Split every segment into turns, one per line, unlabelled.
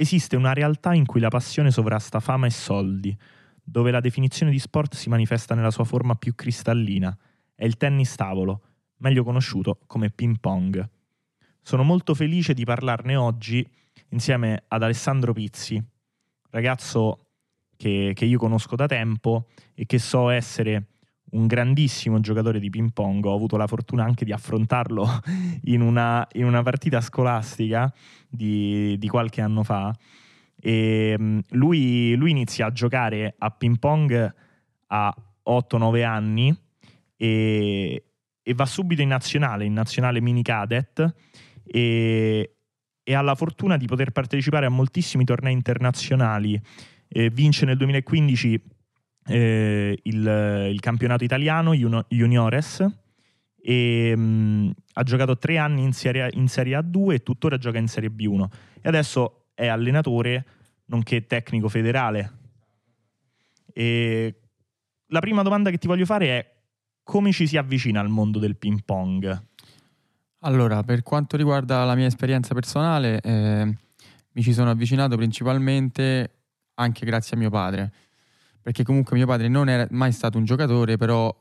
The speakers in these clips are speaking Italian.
Esiste una realtà in cui la passione sovrasta fama e soldi, dove la definizione di sport si manifesta nella sua forma più cristallina. È il tennis tavolo, meglio conosciuto come ping pong. Sono molto felice di parlarne oggi insieme ad Alessandro Pizzi, ragazzo che, che io conosco da tempo e che so essere un grandissimo giocatore di ping pong, ho avuto la fortuna anche di affrontarlo in una, in una partita scolastica di, di, qualche anno fa. E mm, lui, lui, inizia a giocare a ping pong a 8-9 anni e, e, va subito in nazionale, in nazionale mini cadet e, e ha la fortuna di poter partecipare a moltissimi tornei internazionali. E vince nel 2015 eh, il, il, campionato italiano juniores e mh, mm, ha giocato tre anni in serie, in serie A2 e tuttora gioca in Serie B1 e adesso è allenatore nonché tecnico federale. E la prima domanda che ti voglio fare è come ci si avvicina al mondo del ping pong?
Allora, per quanto riguarda la mia esperienza personale, eh, mi ci sono avvicinato principalmente anche grazie a mio padre perché comunque mio padre non era mai stato un giocatore, però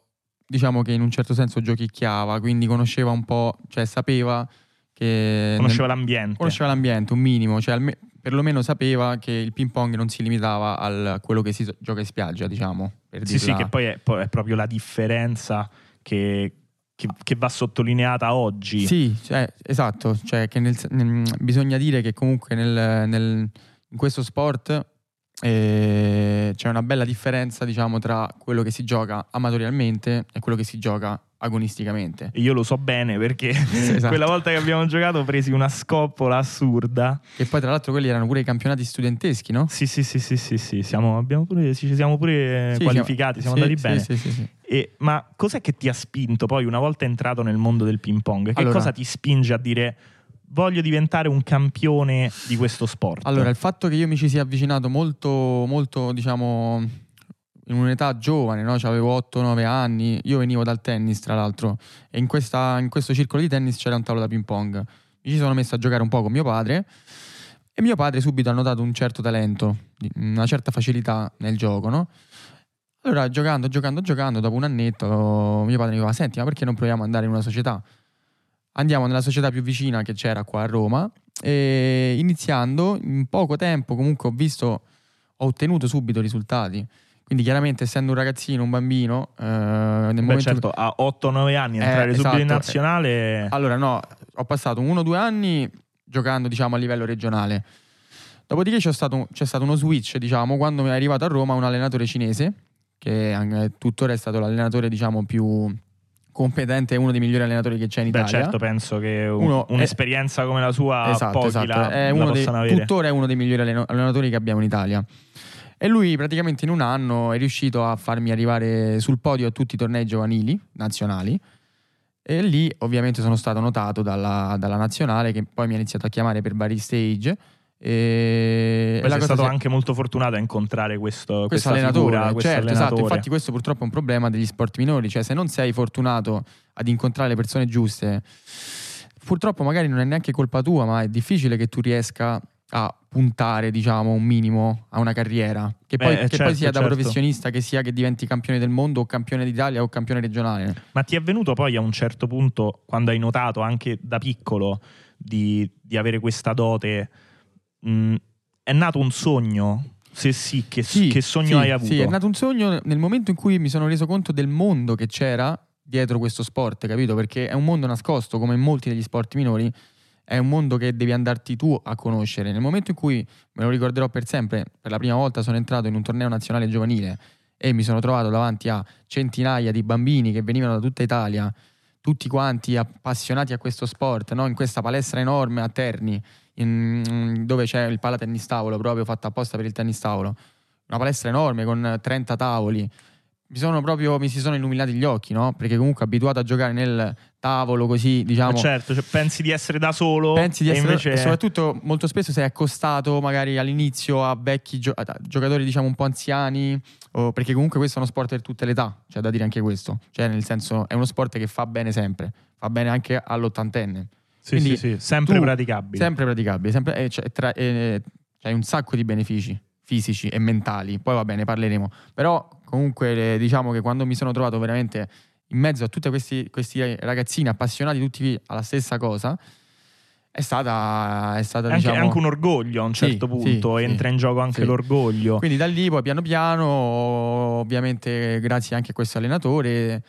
diciamo che in un certo senso giochicchiava, quindi conosceva un po', cioè sapeva che...
Conosceva nel, l'ambiente.
Conosceva l'ambiente, un minimo, cioè alme, perlomeno sapeva che il ping pong non si limitava a quello che si gioca in spiaggia, diciamo.
sì, dirla. sì, che poi è, poi è, proprio la differenza che, che, che va sottolineata oggi.
Sì, cioè, esatto, cioè che nel, nel, bisogna dire che comunque nel, in questo sport e c'è una bella differenza, diciamo, tra quello che si gioca amatorialmente e quello che si gioca agonisticamente.
E io lo so bene perché esatto. quella volta che abbiamo giocato ho presi una scoppola assurda.
E poi tra l'altro quelli erano pure i campionati studenteschi, no?
Sì, sì, sì, sì, sì, sì. Siamo, pure, ci siamo pure sì, qualificati, siamo, siamo andati bene. Sì, sì, e, ma cos'è che ti ha spinto poi una volta entrato nel mondo del ping pong? Che allora, cosa ti spinge a dire voglio diventare un campione di questo sport?
Allora, il fatto che io mi ci sia avvicinato molto, molto, diciamo, in un'età giovane, no? Cioè, avevo 8-9 anni, io venivo dal tennis tra l'altro, e in, questa, in questo circolo di tennis c'era un tavolo da ping pong. Mi ci sono messo a giocare un po' con mio padre e mio padre subito ha notato un certo talento, una certa facilità nel gioco, no? Allora, giocando, giocando, giocando, dopo un annetto, mio padre mi diceva, senti, ma perché non proviamo ad andare in una società? Andiamo nella società più vicina che c'era qua a Roma e iniziando in poco tempo comunque ho visto, ho ottenuto subito risultati. Quindi chiaramente essendo un ragazzino, un bambino, eh, nel Beh, momento
certo, a 8-9 anni entrare eh, subito esatto. in nazionale...
Allora no, ho passato uno o due anni giocando diciamo a livello regionale. Dopodiché c'è stato, c'è stato uno switch, diciamo, quando mi è arrivato a Roma un allenatore cinese, che tuttora è stato l'allenatore diciamo più competente è uno dei migliori allenatori che c'è in Italia.
Beh, certo, penso che un, uno un'esperienza è, come la sua esatto, pochi esatto. La, è
uno
dei,
avere. Tuttora è uno dei migliori allenatori che abbiamo in Italia. E lui praticamente in un anno è riuscito a farmi arrivare sul podio a tutti i tornei giovanili nazionali. E lì ovviamente sono stato notato dalla, dalla nazionale che poi mi ha iniziato a chiamare per vari stage
e Poi sei stato sia... anche molto fortunato a incontrare questo, questo allenatore. Figura, questo
certo,
allenatore.
esatto. Infatti, questo purtroppo è un problema degli sport minori. Cioè, se non sei fortunato ad incontrare le persone giuste, purtroppo magari non è neanche colpa tua, ma è difficile che tu riesca a puntare, diciamo, un minimo a una carriera. Che, poi, Beh, che certo, poi, sia da certo. professionista, che sia che diventi campione del mondo o campione d'Italia o campione regionale.
Ma ti è venuto poi a un certo punto, quando hai notato anche da piccolo di, di avere questa dote? Mh, mm, è nato un sogno? Se sì, che, sì, che sogno
sì,
hai avuto?
Sì, è nato un sogno nel momento in cui mi sono reso conto del mondo che c'era dietro questo sport, capito? Perché è un mondo nascosto, come molti degli sport minori, è un mondo che devi andarti tu a conoscere. Nel momento in cui, me lo ricorderò per sempre, per la prima volta sono entrato in un torneo nazionale giovanile e mi sono trovato davanti a centinaia di bambini che venivano da tutta Italia, tutti quanti appassionati a questo sport, no? in questa palestra enorme a Terni, in, dove c'è il pala tennis tavolo proprio fatto apposta per il tennis tavolo. Una palestra enorme con 30 tavoli. Mi, sono proprio, mi si sono illuminati gli occhi, no? Perché comunque abituato a giocare nel tavolo così, diciamo. Ma
certo, cioè pensi di essere da solo.
Pensi di essere invece... e soprattutto molto spesso sei accostato magari all'inizio a vecchi gio- a giocatori, diciamo, un po' anziani. O, perché comunque questo è uno sport per tutte le età, c'è da dire anche questo. Cioè, nel senso, è uno sport che fa bene sempre, fa bene anche all'ottantenne.
Sì, Quindi sì, sì, sempre praticabile.
Sempre praticabile. Sempre, eh, cioè, tra, eh, C'hai un sacco di benefici fisici e mentali, poi va bene, parleremo. Però comunque diciamo che quando mi sono trovato veramente in mezzo a tutti questi, questi ragazzini appassionati tutti alla stessa cosa, è stata, è stata
anche,
diciamo...
anche, un orgoglio a un certo
sì,
punto,
sì,
entra
sì,
in gioco anche l'orgoglio.
Quindi da lì poi piano piano, ovviamente grazie anche a questo allenatore,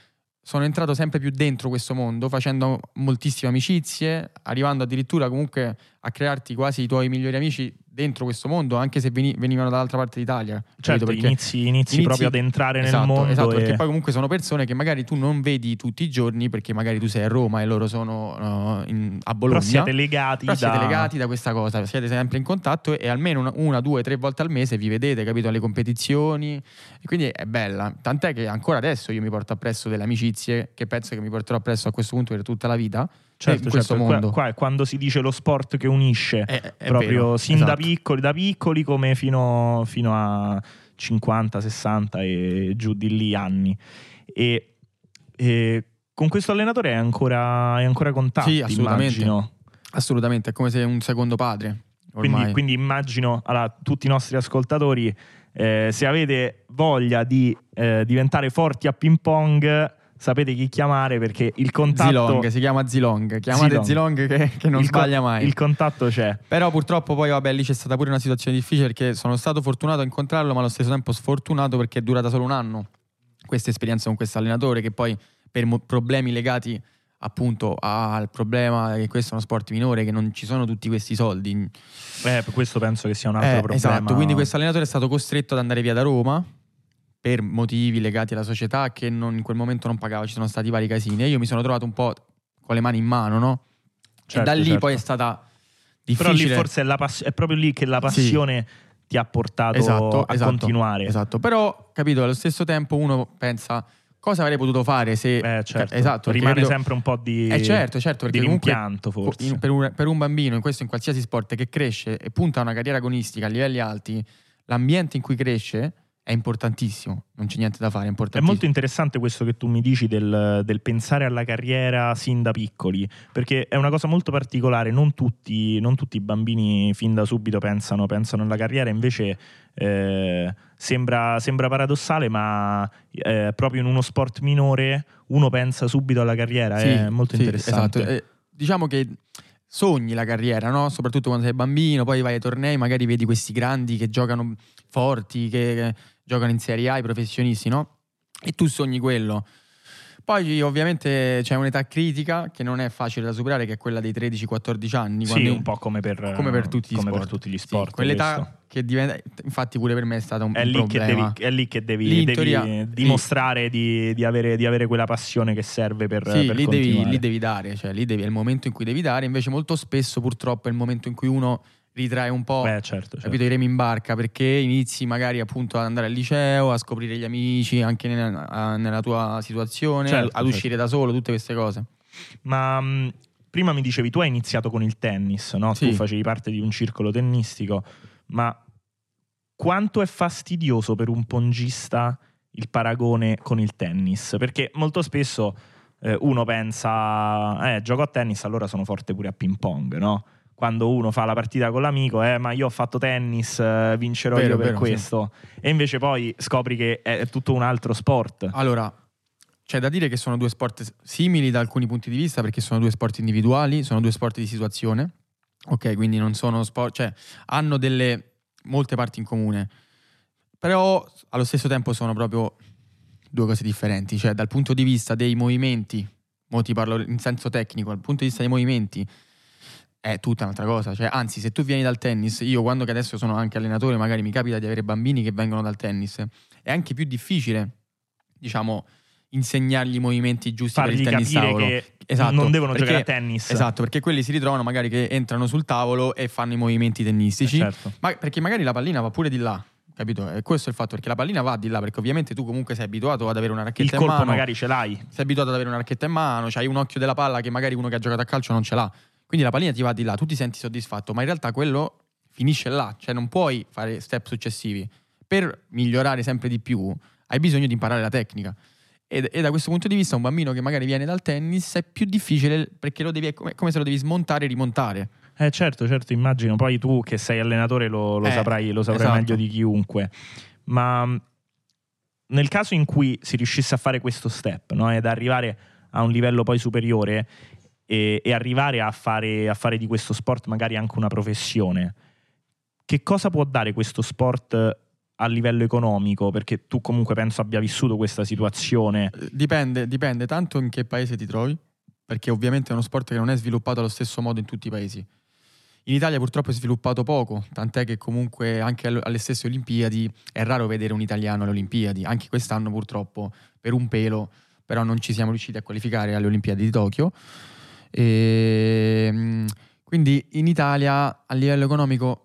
sono entrato sempre più dentro questo mondo, facendo moltissime amicizie, arrivando addirittura comunque a crearti quasi i tuoi migliori amici dentro questo mondo, anche se venivano dall'altra parte d'Italia.
Certo,
perché
inizi, inizi, inizi, proprio ad entrare
esatto,
nel mondo.
Esatto,
e...
perché poi comunque sono persone che magari tu non vedi tutti i giorni perché magari tu sei a Roma e loro sono uh, in, a Bologna.
Però siete legati,
Però
da...
siete legati da questa cosa, siete sempre in contatto e almeno una, una, due, tre volte al mese vi vedete, capito, alle competizioni. E quindi è bella. Tant'è che ancora adesso io mi porto appresso delle amicizie che penso che mi porterò appresso a questo punto per tutta la vita
certo,
in questo
certo.
mondo.
Qua, qua, quando si dice lo sport che unisce,
è, è
proprio
vero,
sin
esatto.
da piccoli, da piccoli come fino, fino, a 50, 60 e giù di lì anni. E, e con questo allenatore è ancora, è ancora contatto,
sì, assolutamente.
immagino.
Assolutamente, è come se è un secondo padre.
Quindi, quindi, immagino, allora, tutti i nostri ascoltatori, eh, se avete voglia di eh, diventare forti a ping pong, sapete chi chiamare perché il contatto
Zilong, si chiama Zilong. Chiamate Zilong, Zilong che, che, non
il
sbaglia mai.
il contatto c'è.
Però purtroppo poi vabbè lì c'è stata pure una situazione difficile perché sono stato fortunato a incontrarlo ma allo stesso tempo sfortunato perché è durata solo un anno questa esperienza con questo allenatore che poi per mo- problemi legati appunto al problema che questo è uno sport minore che non ci sono tutti questi soldi.
Eh, questo penso che sia un altro
eh,
problema.
esatto quindi questo allenatore è stato costretto ad andare via da Roma per motivi legati alla società che non, in quel momento non pagava, ci sono stati vari casini e io mi sono trovato un po' con le mani in mano, no?
Certo,
e da lì
certo.
poi è stata difficile.
Però lì forse è, pass- è proprio lì che la passione sì. ti ha portato
esatto,
a
esatto,
continuare.
Esatto, però capito, allo stesso tempo uno pensa cosa avrei potuto fare se
eh, certo.
esatto,
rimane
capito?
sempre un po' di
eh certo, certo, perché comunque
rimpianto forse.
in, per, un, per un bambino in questo in qualsiasi sport che cresce e punta a una carriera agonistica a livelli alti, l'ambiente in cui cresce è importantissimo, non c'è niente da fare, è
È molto interessante questo che tu mi dici del, del, pensare alla carriera sin da piccoli, perché è una cosa molto particolare, non tutti, non tutti i bambini fin da subito pensano, pensano alla carriera, invece eh, sembra, sembra, paradossale, ma eh, proprio in uno sport minore uno pensa subito alla carriera,
sì,
è molto
sì,
interessante.
Esatto. Eh, diciamo che sogni la carriera, no? soprattutto quando sei bambino, poi vai ai tornei, magari vedi questi grandi che giocano forti, che giocano in Serie A, i professionisti, no? E tu sogni quello. Poi ovviamente c'è un'età critica che non è facile da superare, che è quella dei 13-14 anni.
Sì, un po' come per,
come per tutti,
come
gli, sport.
per tutti gli sport.
Sì, quell'età
questo.
che diventa... Infatti pure per me è stata un,
è
un
lì
problema.
Che devi, è lì che devi,
lì
devi
teoria,
dimostrare di, di, avere, di, avere, quella passione che serve per,
sì,
per
lì devi, lì devi dare, cioè lì devi, è il momento in cui devi dare, invece molto spesso purtroppo è il momento in cui uno ritrae un po'
Beh, certo, certo.
capito, i remi in barca perché inizi magari appunto ad andare al liceo, a scoprire gli amici anche nella, nella tua situazione,
certo,
ad uscire
certo.
da solo, tutte queste cose.
Ma mh, prima mi dicevi tu hai iniziato con il tennis, no?
Sì.
Tu facevi parte di un circolo tennistico, ma quanto è fastidioso per un pongista il paragone con il tennis? Perché molto spesso eh, uno pensa, eh, gioco a tennis, allora sono forte pure a ping pong, no? Quando uno fa la partita con l'amico, eh, ma io ho fatto tennis, eh, vincerò
Vero,
io per
vero,
questo. Sì. E invece poi scopri che è tutto un altro sport.
Allora, c'è da dire che sono due sport simili da alcuni punti di vista, perché sono due sport individuali, sono due sport di situazione. Ok, quindi non sono sport, cioè hanno delle molte parti in comune. Però allo stesso tempo sono proprio due cose differenti, cioè dal punto di vista dei movimenti, mo ti parlo in senso tecnico, dal punto di vista dei movimenti è tutta un'altra cosa. Cioè, anzi, se tu vieni dal tennis, io quando che adesso sono anche allenatore, magari mi capita di avere bambini che vengono dal tennis, è anche più difficile, diciamo, insegnargli i movimenti giusti
Fargli
per il tennis tavolo.
che
esatto,
non devono
perché,
giocare a tennis.
Esatto, perché quelli si ritrovano magari che entrano sul tavolo e fanno i movimenti tennistici.
Eh, certo.
ma perché magari la pallina va pure di là. Capito? E questo è il fatto, perché la pallina va di là, perché ovviamente tu comunque sei abituato ad avere una racchetta
Il
in
colpo
mano.
magari ce l'hai.
Sei abituato ad avere una racchetta in mano, c'hai un occhio della palla che magari uno che ha giocato a calcio non ce l'ha. Quindi la pallina ti va di là, tu ti senti soddisfatto, ma in realtà quello finisce là, cioè non puoi fare step successivi. Per migliorare sempre di più hai bisogno di imparare la tecnica. E, e da questo punto di vista un bambino che magari viene dal tennis è più difficile perché lo devi, è come, come se lo devi smontare e rimontare.
Eh certo, certo, immagino. Poi tu che sei allenatore lo, lo
Eh,
saprai, lo saprai
esatto.
meglio di chiunque. Ma mh, nel caso in cui si riuscisse a fare questo step, no? ed arrivare a un livello poi superiore e, e arrivare a fare, a fare di questo sport magari anche una professione, che cosa può dare questo sport a livello economico? Perché tu comunque penso abbia vissuto questa situazione.
Eh, Dipende, dipende tanto in che paese ti trovi, perché ovviamente è uno sport che non è sviluppato allo stesso modo in tutti i paesi. In Italia purtroppo è sviluppato poco, tant'è che comunque anche all- alle stesse Olimpiadi è raro vedere un italiano alle Olimpiadi. Anche quest'anno purtroppo per un pelo, però non ci siamo riusciti a qualificare alle Olimpiadi di Tokyo. E, mm, quindi in Italia a livello economico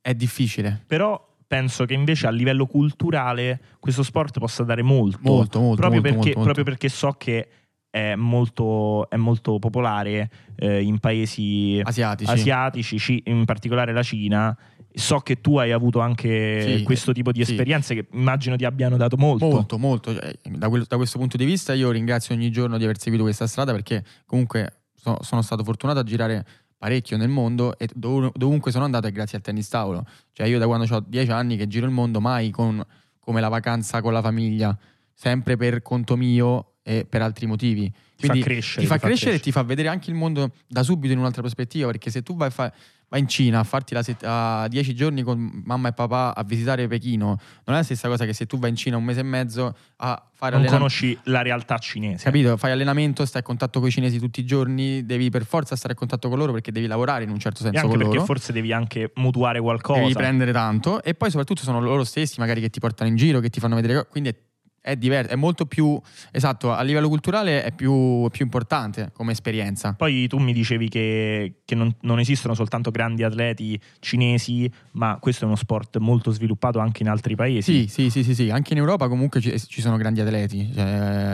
è difficile.
Però penso che invece a livello culturale questo sport possa dare molto.
Molto, molto,
proprio,
molto,
perché,
molto, molto.
proprio perché so che è molto, è molto popolare eh, in paesi
Asiatici.
asiatici, ci- in particolare la Cina. So che tu hai avuto anche
Sì,
questo tipo di
sì.
esperienze che immagino ti abbiano dato molto.
Molto, molto. Cioè, Da, quel- da questo punto di vista io ringrazio ogni giorno di aver seguito questa strada perché comunque so- sono stato fortunato a girare parecchio nel mondo e dov- dovunque sono andato è grazie al tennis tavolo. Cioè io da quando ho 10 anni che giro il mondo mai con, come la vacanza con la famiglia, sempre per conto mio e per altri motivi.
Ti fa
Quindi
crescere,
ti fa
ti fa
crescere e ti fa vedere anche il mondo da subito in un'altra prospettiva perché se tu vai, fa- vai in Cina a farti la set- a 10 giorni con mamma e papà a visitare Pechino non è la stessa cosa che se tu vai in Cina un mese e mezzo a fare
Non
allenamento.
conosci la realtà cinese.
Capito? Fai allenamento, stai a contatto con i cinesi tutti i giorni, devi per forza stare a contatto con loro perché devi lavorare in un certo
E
senso
anche
con
perché
loro.
forse devi anche mutuare qualcosa.
Devi prendere tanto e poi soprattutto sono loro stessi magari che ti portano in giro, che ti fanno vedere quindi è, è diverso, è molto più esatto, a livello culturale è più, più importante come esperienza.
Poi tu mi dicevi che, che non, non esistono soltanto grandi atleti cinesi, ma questo è uno sport molto sviluppato anche in altri paesi.
Sì, sì, sì, sì, sì. anche in Europa comunque ci, ci sono grandi atleti, cioè,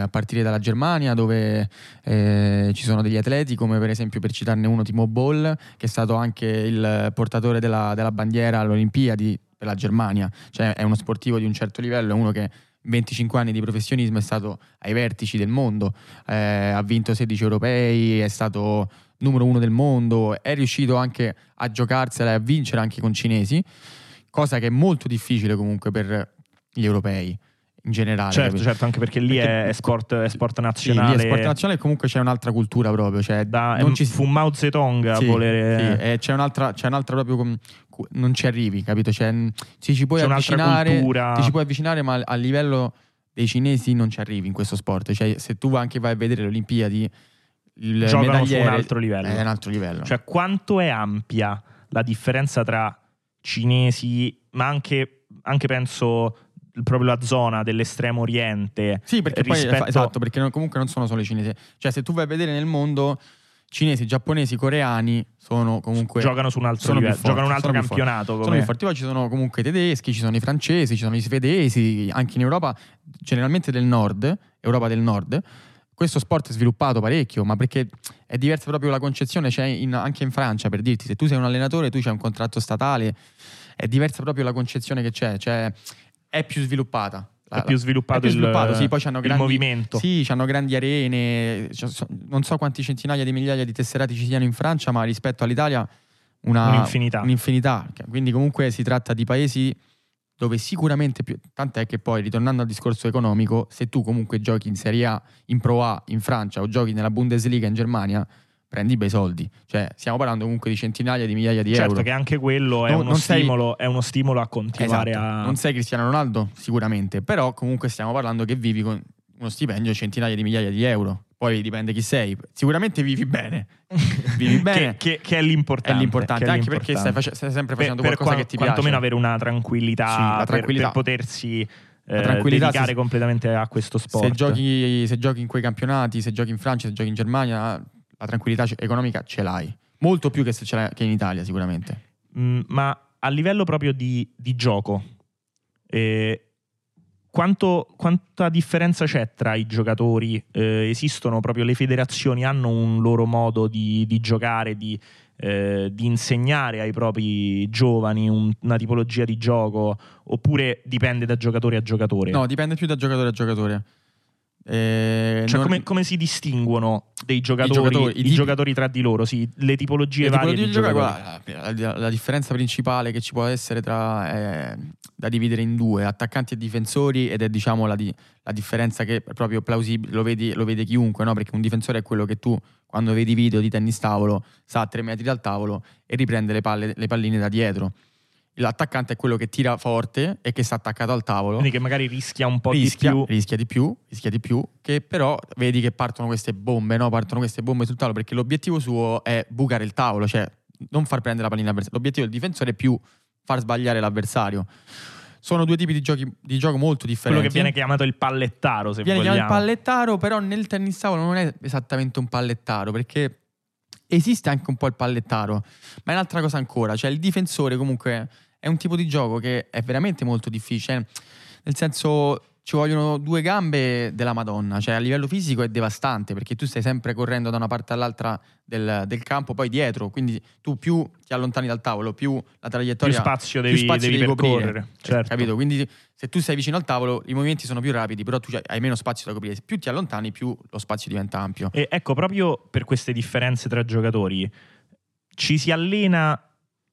a partire dalla Germania dove eh, ci sono degli atleti come per esempio per citarne uno Timo Boll che è stato anche il portatore della, della bandiera alle Olimpiadi per la Germania, cioè è uno sportivo di un certo livello, è uno che 25 anni di professionismo è stato ai vertici del mondo, eh, ha vinto 16 europei, è stato numero uno del mondo, è riuscito anche a giocarsela e a vincere anche con cinesi, cosa che è molto difficile comunque per gli europei in generale.
Certo,
capito?
certo, anche perché lì
Perché-
è, sport, è sport
Sì, lì
nazionale.
è sport nazionale e comunque c'è un'altra cultura proprio, cioè
Da,
non
è-
ci
fu Mao Zedong a
sì,
volere...
sì, c'è un'altra, c'è un'altra proprio com- non ci arrivi, capito? C'è, ci, ci puoi
C'è un'altra
avvicinare,
cultura.
ti ci puoi avvicinare, ma a livello dei cinesi non ci arrivi in questo sport. Cioè, se tu anche vai a vedere le Olimpiadi, il
Giocano su un altro livello.
È un altro livello.
Cioè, quanto è ampia la differenza tra cinesi, ma anche, anche penso proprio la zona dell'estremo oriente.
Sì, perché poi esatto, perché non- comunque non sono solo i cinesi. Cioè, se tu vai a vedere nel mondo, cinesi, giapponesi, coreani sono comunque
giocano su un altro livello,
forti,
giocano un altro campionato.
Sono più forti. Poi ci sono comunque i tedeschi, ci sono i francesi, ci sono i svedesi, anche in Europa, generalmente del nord, Europa del nord. Questo sport è sviluppato parecchio, ma perché è diversa proprio la concezione, c'è in- anche in Francia, per dirti, se tu sei un allenatore, tu c'hai un contratto statale, è diversa proprio la concezione che c'è, cioè è più sviluppata.
È più sviluppato,
è più
il-
sviluppato, sì, poi c'hanno
il
grandi,
movimento.
Sì, hanno grandi arene, cioè, so- non so quanti centinaia di migliaia di tesserati ci siano in Francia, ma rispetto all'Italia una,
Un'infinità.
un'infinità. Quindi comunque si tratta di paesi dove sicuramente più... Tant'è che poi, ritornando al discorso economico, se tu comunque giochi in Serie A, in Pro A, in Francia o giochi nella Bundesliga in Germania, prendi bei soldi. Cioè, stiamo parlando comunque di centinaia di migliaia di
Certo
euro.
che anche quello è,
Non-
uno
non sei-
stimolo, è uno stimolo a continuare
Esatto.
a...
Non sei Cristiano Ronaldo, sicuramente, però comunque stiamo parlando che vivi con uno stipendio di centinaia di migliaia di euro. Poi dipende chi sei. Sicuramente vivi bene. Vivi bene.
che, che- che è l'importante.
È l'importante,
è
anche perché stai, face- stai sempre
Per-
facendo
per
qualcosa
qua-
che ti piace.
quantomeno avere una tranquillità,
Sì, la
per-
tranquillità.
Per, potersi eh,
La tranquillità
dedicare
se-
completamente a questo sport.
Se giochi, se giochi in quei campionati, se giochi in Francia, se giochi in Germania, la tranquillità economica ce l'hai. Molto più che, se ce l'hai, che in Italia, sicuramente.
Mm, ma a livello proprio di, di gioco, eh, quanto- quanta differenza c'è tra i giocatori? Eh, esistono proprio le federazioni, hanno un loro modo di, di giocare, di, eh, di insegnare ai propri giovani un- una tipologia di gioco, oppure dipende da giocatore a giocatore?
No, dipende più da giocatore a giocatore. Eh,
Cioè,
non-
come, come si distinguono dei giocatori, i
giocatori, i
giocatori,
tipi-
tra di loro? Sì, le tipologie
Le
varie di giocatori.
guarda, la, la differenza principale che ci può essere tra eh, da dividere in due, attaccanti e difensori, ed è diciamo la, di- la differenza che è proprio plausibile, lo, vedi, lo vede chiunque, no? perché un difensore è quello che tu quando vedi video di tennis tavolo sta a tre metri dal tavolo e riprende le, palle- le palline da dietro. L'attaccante è quello che tira forte e che sta attaccato al tavolo
Quindi che magari rischia un po'
rischia,
di più.
rischia di più, rischia di più, che però vedi che partono queste bombe, no? Partono queste bombe sul tavolo perché l'obiettivo suo è bucare il tavolo, cioè non far prendere la pallina all'avversario. L'obiettivo del difensore è più far sbagliare l'avversario. Sono due tipi di, giochi, di gioco molto differenti.
Quello che viene chiamato il pallettaro, se
Viene
vogliamo.
chiamato il pallettaro, però nel tennis tavolo non è esattamente un pallettaro, perché esiste anche un po' il pallettaro, ma è un'altra cosa ancora, cioè il difensore comunque è un tipo di gioco che è veramente molto difficile, nel senso ci vogliono due gambe della Madonna, cioè a livello fisico è devastante perché tu stai sempre correndo da una parte all'altra del, del campo, poi dietro, quindi tu più ti allontani dal tavolo, più la
più
traiettoria
spazio
più
devi,
spazio
devi
devi coprire,
percorrere. Certo.
Capito? Quindi se tu sei vicino al tavolo i movimenti sono più rapidi, però tu hai meno spazio da coprire. Più ti allontani, più lo spazio diventa ampio.
E ecco, proprio per queste differenze tra giocatori, ci si allena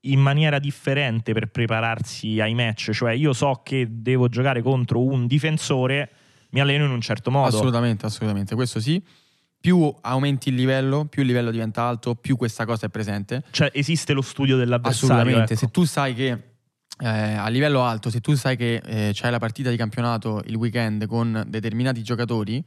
in maniera differente per prepararsi ai match. Cioè, io so che devo giocare contro un difensore, mi alleno in un certo modo.
Assolutamente, assolutamente. Questo sì. Più aumenti il livello, più il livello diventa alto, più questa cosa è presente.
Cioè, esiste lo studio dell'avversario.
Assolutamente.
ecco.
Se tu sai che eh, a livello alto, se tu sai che eh, c'è la partita di campionato il weekend con determinati giocatori,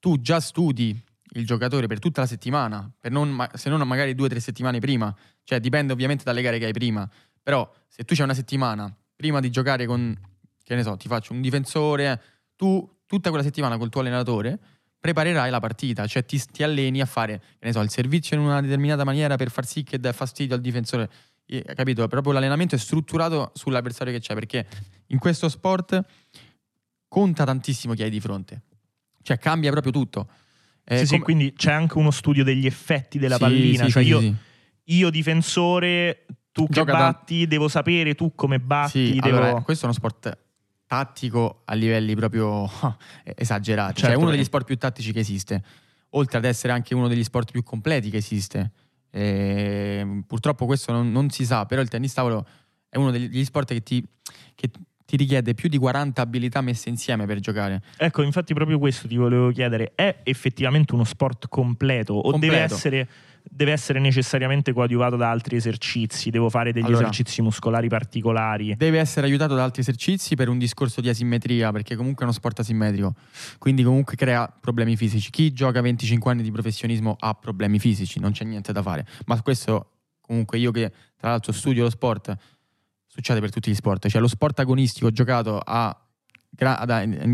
tu già studi il giocatore per tutta la settimana, non se non magari due o tre settimane prima. Cioè dipende ovviamente dalle gare che hai prima. Però se tu c'hai una settimana prima di giocare con, che ne so, ti faccio un difensore, tu tutta quella settimana col tuo allenatore preparerai la partita, cioè ti, ti alleni a fare, che ne so, il servizio in una determinata maniera per far sì che dà fastidio al difensore. Eh, capito? Proprio l'allenamento è strutturato sull'avversario che c'è, perché in questo sport conta tantissimo chi hai di fronte. Cioè cambia proprio tutto. Eh,
Sì, sì,
come-
quindi c'è anche uno studio degli effetti della
Sì,
pallina.
sì,
cioè,
sì,
io,
sì.
io difensore, tu che
Gioca da-
batti, devo sapere tu come batti.
Sì,
devo...
allora, questo è uno sport tattico a livelli proprio esagerati. cioè, è
Certo,
uno
eh.
degli sport più tattici che esiste, oltre ad essere anche uno degli sport più completi che esiste. E, purtroppo questo non, non si sa, però il tennis tavolo è uno degli degli sport che ti, che ti richiede più di 40 abilità messe insieme per giocare.
Ecco, infatti proprio questo ti volevo chiedere, è effettivamente uno sport completo o deve
Completo.
essere, deve essere necessariamente coadiuvato da altri esercizi? Devo fare degli
Allora.
esercizi muscolari particolari?
Deve essere aiutato da altri esercizi per un discorso di asimmetria, perché comunque è uno sport asimmetrico, quindi comunque crea problemi fisici. Chi gioca 25 anni di professionismo ha problemi fisici, non c'è niente da fare. Ma questo comunque io che tra l'altro studio lo sport, succede per tutti gli sport, cioè lo sport agonistico giocato a, gra- ad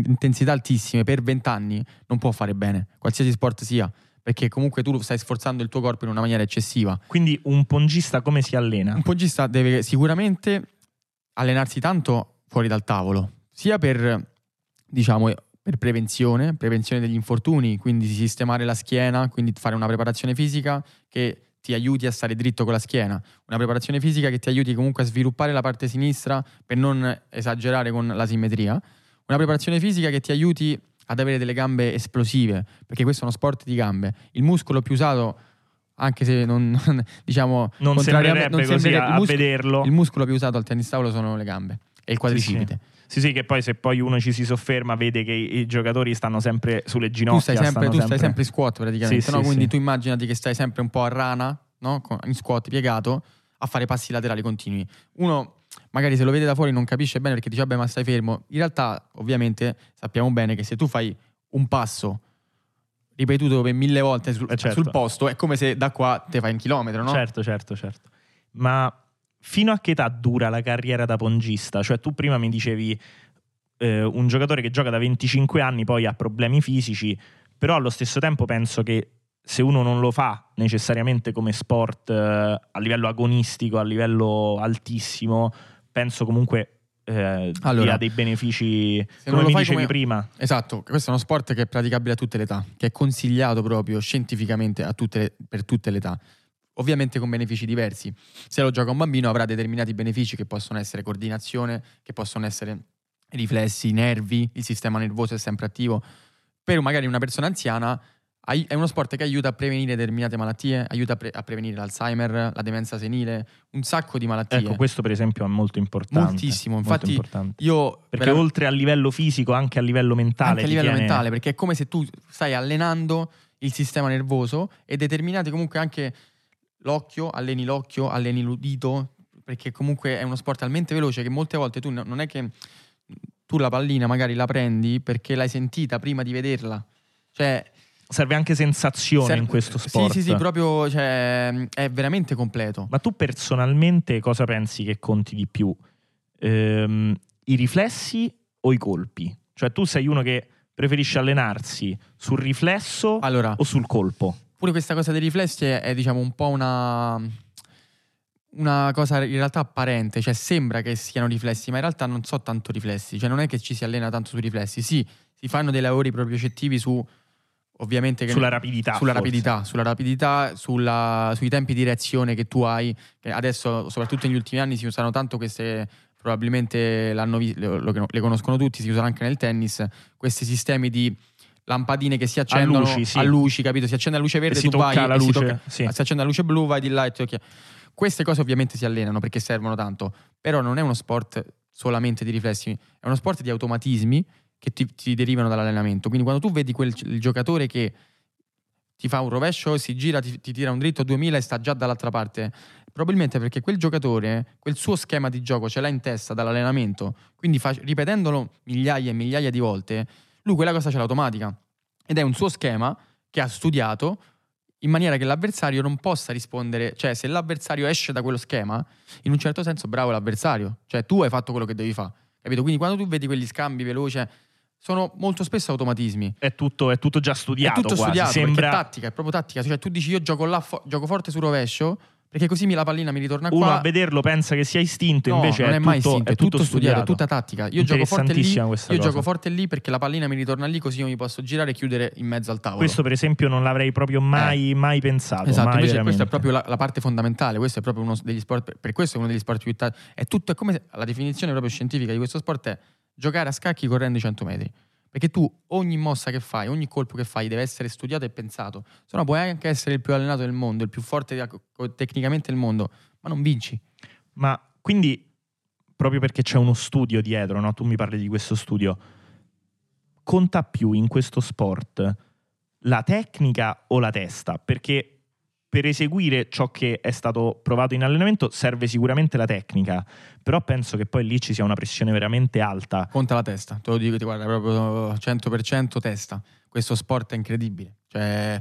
intensità altissime per 20 anni non può fare bene, qualsiasi sport sia, perché comunque tu stai sforzando il tuo corpo in una maniera eccessiva.
Quindi un pongista come si allena?
Un pogista deve sicuramente allenarsi tanto fuori dal tavolo, sia per, diciamo, per prevenzione, prevenzione degli infortuni, quindi sistemare la schiena, quindi fare una preparazione fisica che ti aiuti a stare dritto con la schiena, una preparazione fisica che ti aiuti comunque a sviluppare la parte sinistra per non esagerare con la simmetria, una preparazione fisica che ti aiuti ad avere delle gambe esplosive, perché questo è uno sport di gambe. Il muscolo più usato, anche se non, diciamo,
Non sembrerebbe così
sembrerebbe-
a,
il
a
muscolo-
vederlo.
il muscolo più usato al tennis tavolo sono le gambe e il quadricipite.
Sì, sì, che poi se poi uno ci si sofferma vede che i, i giocatori stanno sempre sulle
Tu
ginocchia.
stai sempre, tu stai sempre in squat praticamente,
Sì,
no?
sì,
quindi
sì.
tu immaginati che stai sempre un po' a rana, no? In squat piegato, a fare passi laterali continui. Uno magari se lo vede da fuori non capisce bene perché dice vabbè ma stai fermo. In realtà ovviamente sappiamo bene che se tu fai un passo ripetuto per mille volte sul,
Eh, certo.
sul posto è come se da qua te fai un chilometro, no?
Certo, certo, certo. Ma fino a che età dura la carriera da pongista? Cioè tu prima mi dicevi eh, un giocatore che gioca da 25 anni poi ha problemi fisici, però allo stesso tempo penso che se uno non lo fa necessariamente come sport eh, a livello agonistico, a livello altissimo, penso comunque eh,
Allora,
dei benefici,
se
come mi dicevi
come-
prima.
Esatto, questo è uno sport che è praticabile a tutte le età, che è consigliato proprio scientificamente a tutte le- per tutte le età. Ovviamente con benefici diversi. Se lo gioca un bambino avrà determinati benefici che possono essere coordinazione, che possono essere riflessi, nervi, il sistema nervoso è sempre attivo. per magari una persona anziana è uno sport che aiuta a prevenire determinate malattie, aiuta a, pre- a prevenire l'Alzheimer, la demenza senile, un sacco di malattie.
Ecco, questo per esempio è molto importante.
Moltissimo,
molto
infatti
importante.
Io
Perché
vera-
oltre a livello fisico, anche a livello mentale.
anche a livello
tiene-
mentale, perché è come se tu stai allenando il sistema nervoso e determinati comunque anche l'occhio, alleni l'occhio, alleni l'udito, perché comunque è uno sport talmente veloce che molte volte tu no- non è che tu la pallina magari la prendi perché l'hai sentita prima di vederla. Cioè,
Serve anche sensazione
serve-
in questo sport.
Sì, sì, sì, proprio cioè, è veramente completo.
Ma tu personalmente cosa pensi che conti di più? Ehm, I riflessi o i colpi? Cioè tu sei uno che preferisce allenarsi sul riflesso
Allora,
o sul colpo?
Pure questa cosa dei riflessi è, è, diciamo un po' una una cosa in realtà apparente, cioè sembra che siano riflessi, ma in realtà non so tanto riflessi, cioè non è che ci si allena tanto sui riflessi, sì, si fanno dei lavori propriocettivi su ovviamente
Sulla rapidità.
sulla
forse.
rapidità, sulla rapidità, sulla- sui tempi di reazione che tu hai. che adesso, soprattutto negli ultimi anni, si usano tanto queste. Probabilmente l'hanno vi- le conoscono tutti, si usano anche nel tennis. Questi sistemi di lampadine che si accendono
luci, sì.
a luci, capito? Si accende la luce
E
verde,
si
tu vai
la
e si
luce.
tocca-
sì.
si accende la luce blu, vai di là e ti occhi. Queste cose ovviamente si allenano perché servono tanto, però non è uno sport solamente di riflessi, è uno sport di automatismi che ti, ti derivano dall'allenamento. Quindi quando tu vedi quel il giocatore che ti fa un rovescio, si gira, ti, ti tira un dritto a 2000 e sta già dall'altra parte, probabilmente perché quel giocatore, quel suo schema di gioco ce l'ha in testa dall'allenamento, quindi fa- ripetendolo migliaia e migliaia di volte, lui quella cosa ce l'ha automatica. Ed è un suo schema che ha studiato in maniera che l'avversario non possa rispondere, cioè se l'avversario esce da quello schema, in un certo senso bravo l'avversario, cioè tu hai fatto quello che devi fare, capito? Quindi quando tu vedi quegli scambi veloci, sono molto spesso automatismi.
È, tutto, è tutto già studiato.
è tutto
quasi.
studiato,
Sembra...
tattica, è proprio tattica, cioè tu dici io gioco, là fo- gioco forte sul rovescio, perché così mi- la pallina mi ritorna
Uno
qua.
a vederlo pensa che sia istinto,
No,
invece
non
è,
è, mai
tutto,
istinto,
è tutto studiato.
è tutta tattica. Io gioco forte lì, io gioco forte lì perché la pallina mi ritorna lì così io mi posso girare e chiudere in mezzo al tavolo.
Questo, per esempio, non l'avrei proprio mai, mai pensato.
Esatto,
mai
invece questa è
veramente.
proprio la, la parte fondamentale, questo è proprio uno degli sport, per- questo è uno degli sport più ta- è tutto, è come se- la definizione proprio scientifica di questo sport è giocare a scacchi correndo i 100 metri. Perché tu ogni mossa che fai, ogni colpo che fai deve essere studiato e pensato. Se no puoi anche essere il più allenato del mondo, il più forte tecnicamente del mondo, ma non vinci.
Ma quindi, proprio perché c'è uno studio dietro, no? tu mi parli di questo studio, conta più in questo sport la tecnica o la testa? Perché per eseguire ciò che è stato provato in allenamento serve sicuramente la tecnica, però penso che poi lì ci sia una pressione veramente alta.
Conta la testa, te lo dico, ti guarda, proprio 100% testa. Questo sport è incredibile. Cioè,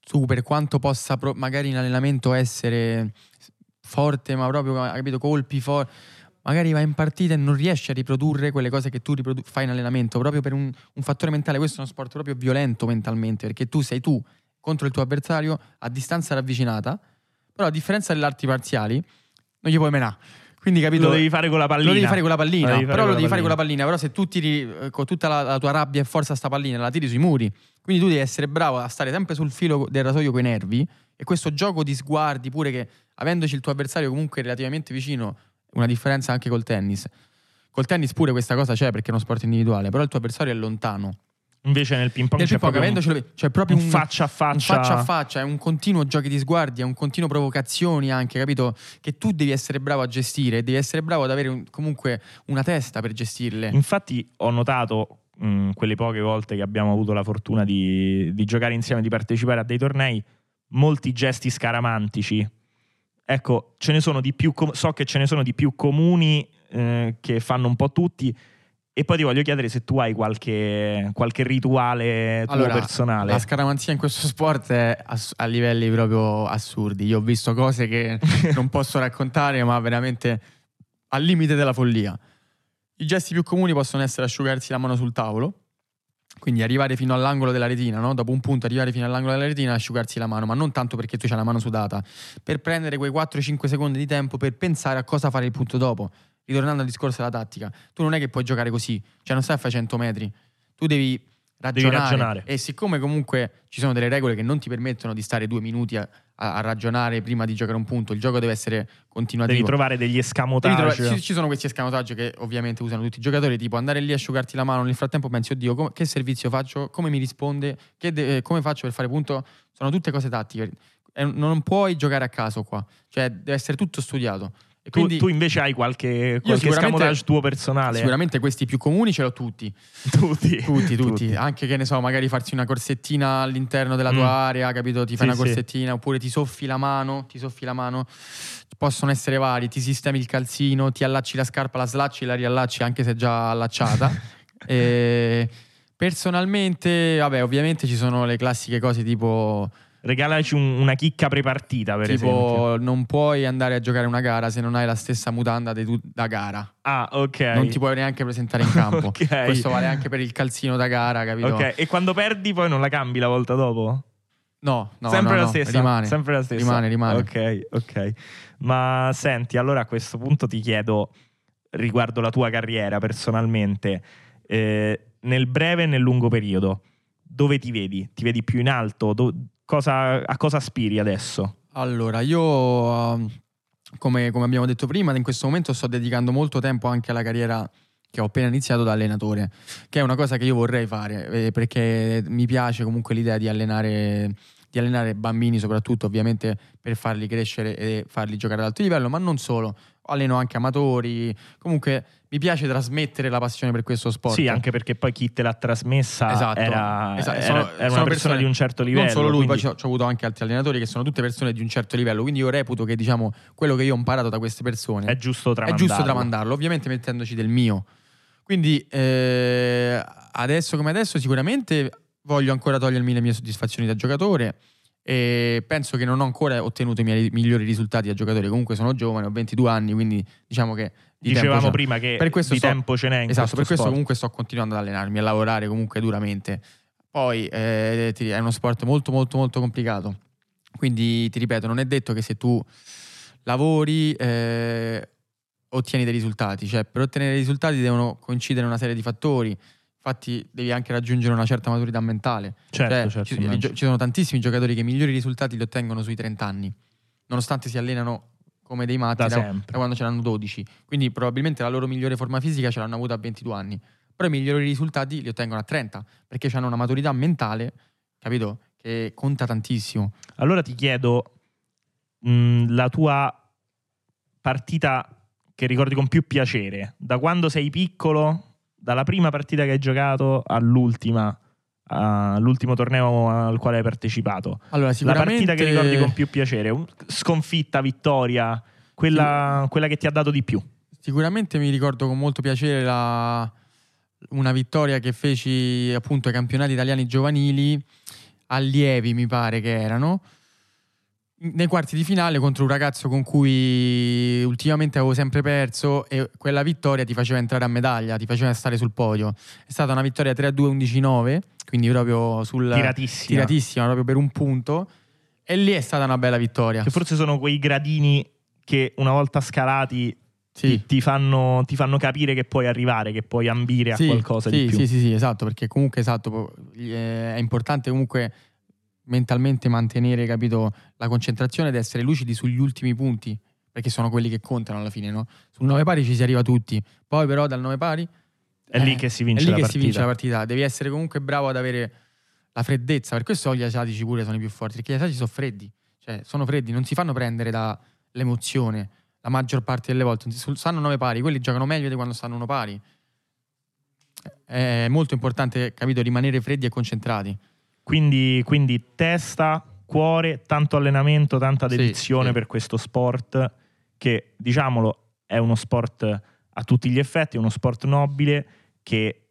tu per quanto possa pro- magari in allenamento essere forte, ma proprio, capito, colpi forti, magari vai in partita e non riesci a riprodurre quelle cose che tu riprodu- fai in allenamento, proprio per un, un fattore mentale. Questo è uno sport proprio violento mentalmente, perché tu sei tu contro il tuo avversario a distanza ravvicinata, però a differenza delle arti marziali non gli puoi menare. Quindi capito?
Lo devi fare con la pallina.
Lo devi fare con la pallina,
Lo
però lo devi fare con la
pallina.
pallina. Però se tu tiri eh, con tutta la, la tua rabbia e forza sta pallina, la tiri sui muri. Quindi tu devi essere bravo a stare sempre sul filo del rasoio coi nervi. E questo gioco di sguardi, pure che avendoci il tuo avversario comunque relativamente vicino, una differenza anche col tennis. Col tennis pure questa cosa c'è perché è uno sport individuale, però il tuo avversario è lontano.
Invece nel ping pong
Nel
c'è
ping pong,
proprio un,
c'è proprio
un
un,
faccia a
un
faccia.
faccia a faccia, è un continuo giochi di sguardi, è un continuo provocazioni anche, capito? Che tu devi essere bravo a gestire, devi essere bravo ad avere un- comunque una testa per gestirle.
Infatti ho notato mh, quelle poche volte che abbiamo avuto la fortuna di, di giocare insieme, di partecipare a dei tornei, molti gesti scaramantici. Ecco, ce ne sono di più so che ce ne sono di più comuni eh, che fanno un po' tutti. E poi ti voglio chiedere se tu hai qualche, qualche rituale tuo
Allora,
personale.
La scaramanzia in questo sport è ass- a livelli proprio assurdi. Io ho visto cose che non posso raccontare, ma veramente al limite della follia. I gesti più comuni possono essere asciugarsi la mano sul tavolo, quindi arrivare fino all'angolo della retina, no? dopo un punto arrivare fino all'angolo della retina e asciugarsi la mano, ma non tanto perché tu hai la mano sudata, per prendere quei 4-5 secondi di tempo per pensare a cosa fare il punto dopo. Ritornando al discorso della tattica, tu non è che puoi giocare così, cioè non stai a fare 100 metri, tu devi ragionare.
ragionare.
E siccome comunque ci sono delle regole che non ti permettono di stare due minuti a, a- ragionare prima di giocare un punto, il gioco deve essere continuativo.
Devi trovare degli
Devi
escamotage.
trovare- ci, ci sono questi escamotage che ovviamente usano tutti i giocatori, tipo andare lì a asciugarti la mano, nel frattempo pensi, oddio, come- che servizio faccio, come mi risponde, Che de- eh, come faccio per fare punto, sono tutte cose tattiche. Non puoi giocare a caso qua, cioè deve essere tutto studiato.
Tu,
quindi
tu invece hai qualche, qualche escamotage tuo personale?
sicuramente questi più comuni ce l'ho tutti,
Tutti.
tutti, tutti. Anche che ne so, magari farsi una corsettina all'interno della tua
Mm.
area, capito? Ti fai
Sì,
una
sì.
corsettina, oppure ti soffi la mano, ti soffi la mano. Possono essere vari, ti sistemi il calzino, ti allacci la scarpa, la slacci e la riallacci anche se è già allacciata. E personalmente, vabbè, ovviamente ci sono le classiche cose tipo,
Regalaci un- una chicca prepartita, per esempio.
tipo non puoi andare a giocare una gara se non hai la stessa mutanda tu- da gara.
Ah, ok.
Non ti puoi neanche presentare in campo.
Ok.
Questo vale anche per il calzino da gara, capito?
Ok, e quando perdi poi non la cambi la volta dopo?
No, no,
sempre
no,
la
no,
stessa.
Rimane.
Sempre la stessa.
Rimane, rimane.
Ok, ok. Ma senti, allora a questo punto ti chiedo riguardo la tua carriera personalmente, eh, nel breve e nel lungo periodo, dove ti vedi? Ti vedi più in alto? Do- cosa- a cosa aspiri adesso?
Allora, io, um, come, come abbiamo detto prima, in questo momento sto dedicando molto tempo anche alla carriera che ho appena iniziato da allenatore, che è una cosa che io vorrei fare, eh, perché mi piace comunque l'idea di allenare, di allenare bambini, soprattutto ovviamente per farli crescere e farli giocare ad alto livello, ma non solo. Alleno anche amatori, comunque mi piace trasmettere la passione per questo sport.
Sì, anche perché poi chi te l'ha trasmessa
Esatto.
era,
Esatto,
era-
sono-
era una
sono
persona
persone-
di un certo livello.
Non solo lui,
quindi-
poi ho, avuto anche altri allenatori che sono tutte persone di un certo livello, quindi io reputo che diciamo quello che io ho imparato da queste persone
è giusto
è
tramandarlo.
giusto tramandarlo, ovviamente mettendoci del mio. Quindi eh, adesso come adesso sicuramente voglio ancora togliermi le mie soddisfazioni da giocatore e penso che non ho ancora ottenuto i miei migliori risultati da giocatore, comunque sono giovane, ho 22 anni, quindi diciamo che di
Dicevamo
ce-
prima che
Per questo
di
sto-
tempo ce n'è in
Esatto, per questo
sport.
comunque sto continuando ad allenarmi, a lavorare comunque duramente. Poi eh, è uno sport molto molto molto complicato. Quindi ti ripeto, non è detto che se tu lavori eh, ottieni dei risultati, cioè per ottenere risultati devono coincidere una serie di fattori. Infatti devi anche raggiungere una certa maturità mentale.
Certo,
Cioè,
certo,
ci, ci sono tantissimi giocatori che i migliori risultati li ottengono sui 30 anni, nonostante si allenano come dei matti
Da
da, da quando ce l'hanno 12. Quindi probabilmente la loro migliore forma fisica ce l'hanno avuta a 22 anni. Però i migliori risultati li ottengono a 30, perché hanno una maturità mentale, capito? Che conta tantissimo.
Allora ti chiedo mh, la tua partita che ricordi con più piacere, da quando sei piccolo, dalla prima partita che hai giocato all'ultima, all'ultimo torneo al quale hai partecipato.
Allora,
La
sicuramente
partita che ricordi con più piacere, sconfitta, vittoria, quella, quella che ti ha dato di più.
Sicuramente mi ricordo con molto piacere la- una vittoria che feci appunto ai campionati italiani giovanili, allievi mi pare che erano, nei quarti di finale contro un ragazzo con cui ultimamente avevo sempre perso e quella vittoria ti faceva entrare a medaglia, ti faceva stare sul podio. È stata una vittoria 3-2-11-9, quindi proprio sul
Tiratissima.
tiratissima, proprio per un punto. E lì è stata una bella vittoria.
Che forse sono quei gradini che una volta scalati
Sì.
ti, fanno, ti fanno capire che puoi arrivare, che puoi ambire a
Sì,
qualcosa
sì,
di più.
Sì, sì, sì, esatto, perché comunque esatto, eh, è importante comunque mentalmente mantenere, capito, la concentrazione ed essere lucidi sugli ultimi punti, perché sono quelli che contano alla fine, no? Sul 9 pari ci si arriva tutti, poi però dal 9 pari
È lì che si vince la
che
partita.
si vince la partita, devi essere comunque bravo ad avere la freddezza, per questo gli asiatici pure sono i più forti, perché gli asiatici sono freddi, cioè sono freddi, non si fanno prendere dall'emozione la maggior parte delle volte, stanno 9 pari, quelli giocano meglio di quando stanno uno pari. È molto importante, capito, rimanere freddi e concentrati.
Quindi, quindi testa, cuore, tanto allenamento, tanta
Sì,
dedizione
sì.
per questo sport che, diciamolo, è uno sport a tutti gli effetti, è uno sport nobile che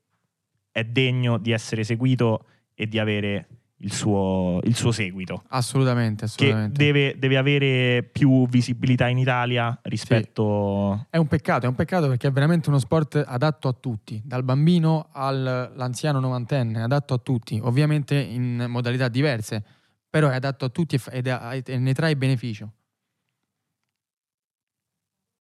è degno di essere seguito e di avere il suo, il suo seguito.
Assolutamente,
Che
assolutamente.
deve, deve avere più visibilità in Italia rispetto...
È un peccato, è un peccato perché è veramente uno sport adatto a tutti, dal bambino all'anziano novantenne, adatto a tutti, ovviamente in modalità diverse, però è adatto a tutti e fa- ed è- e ne trae beneficio.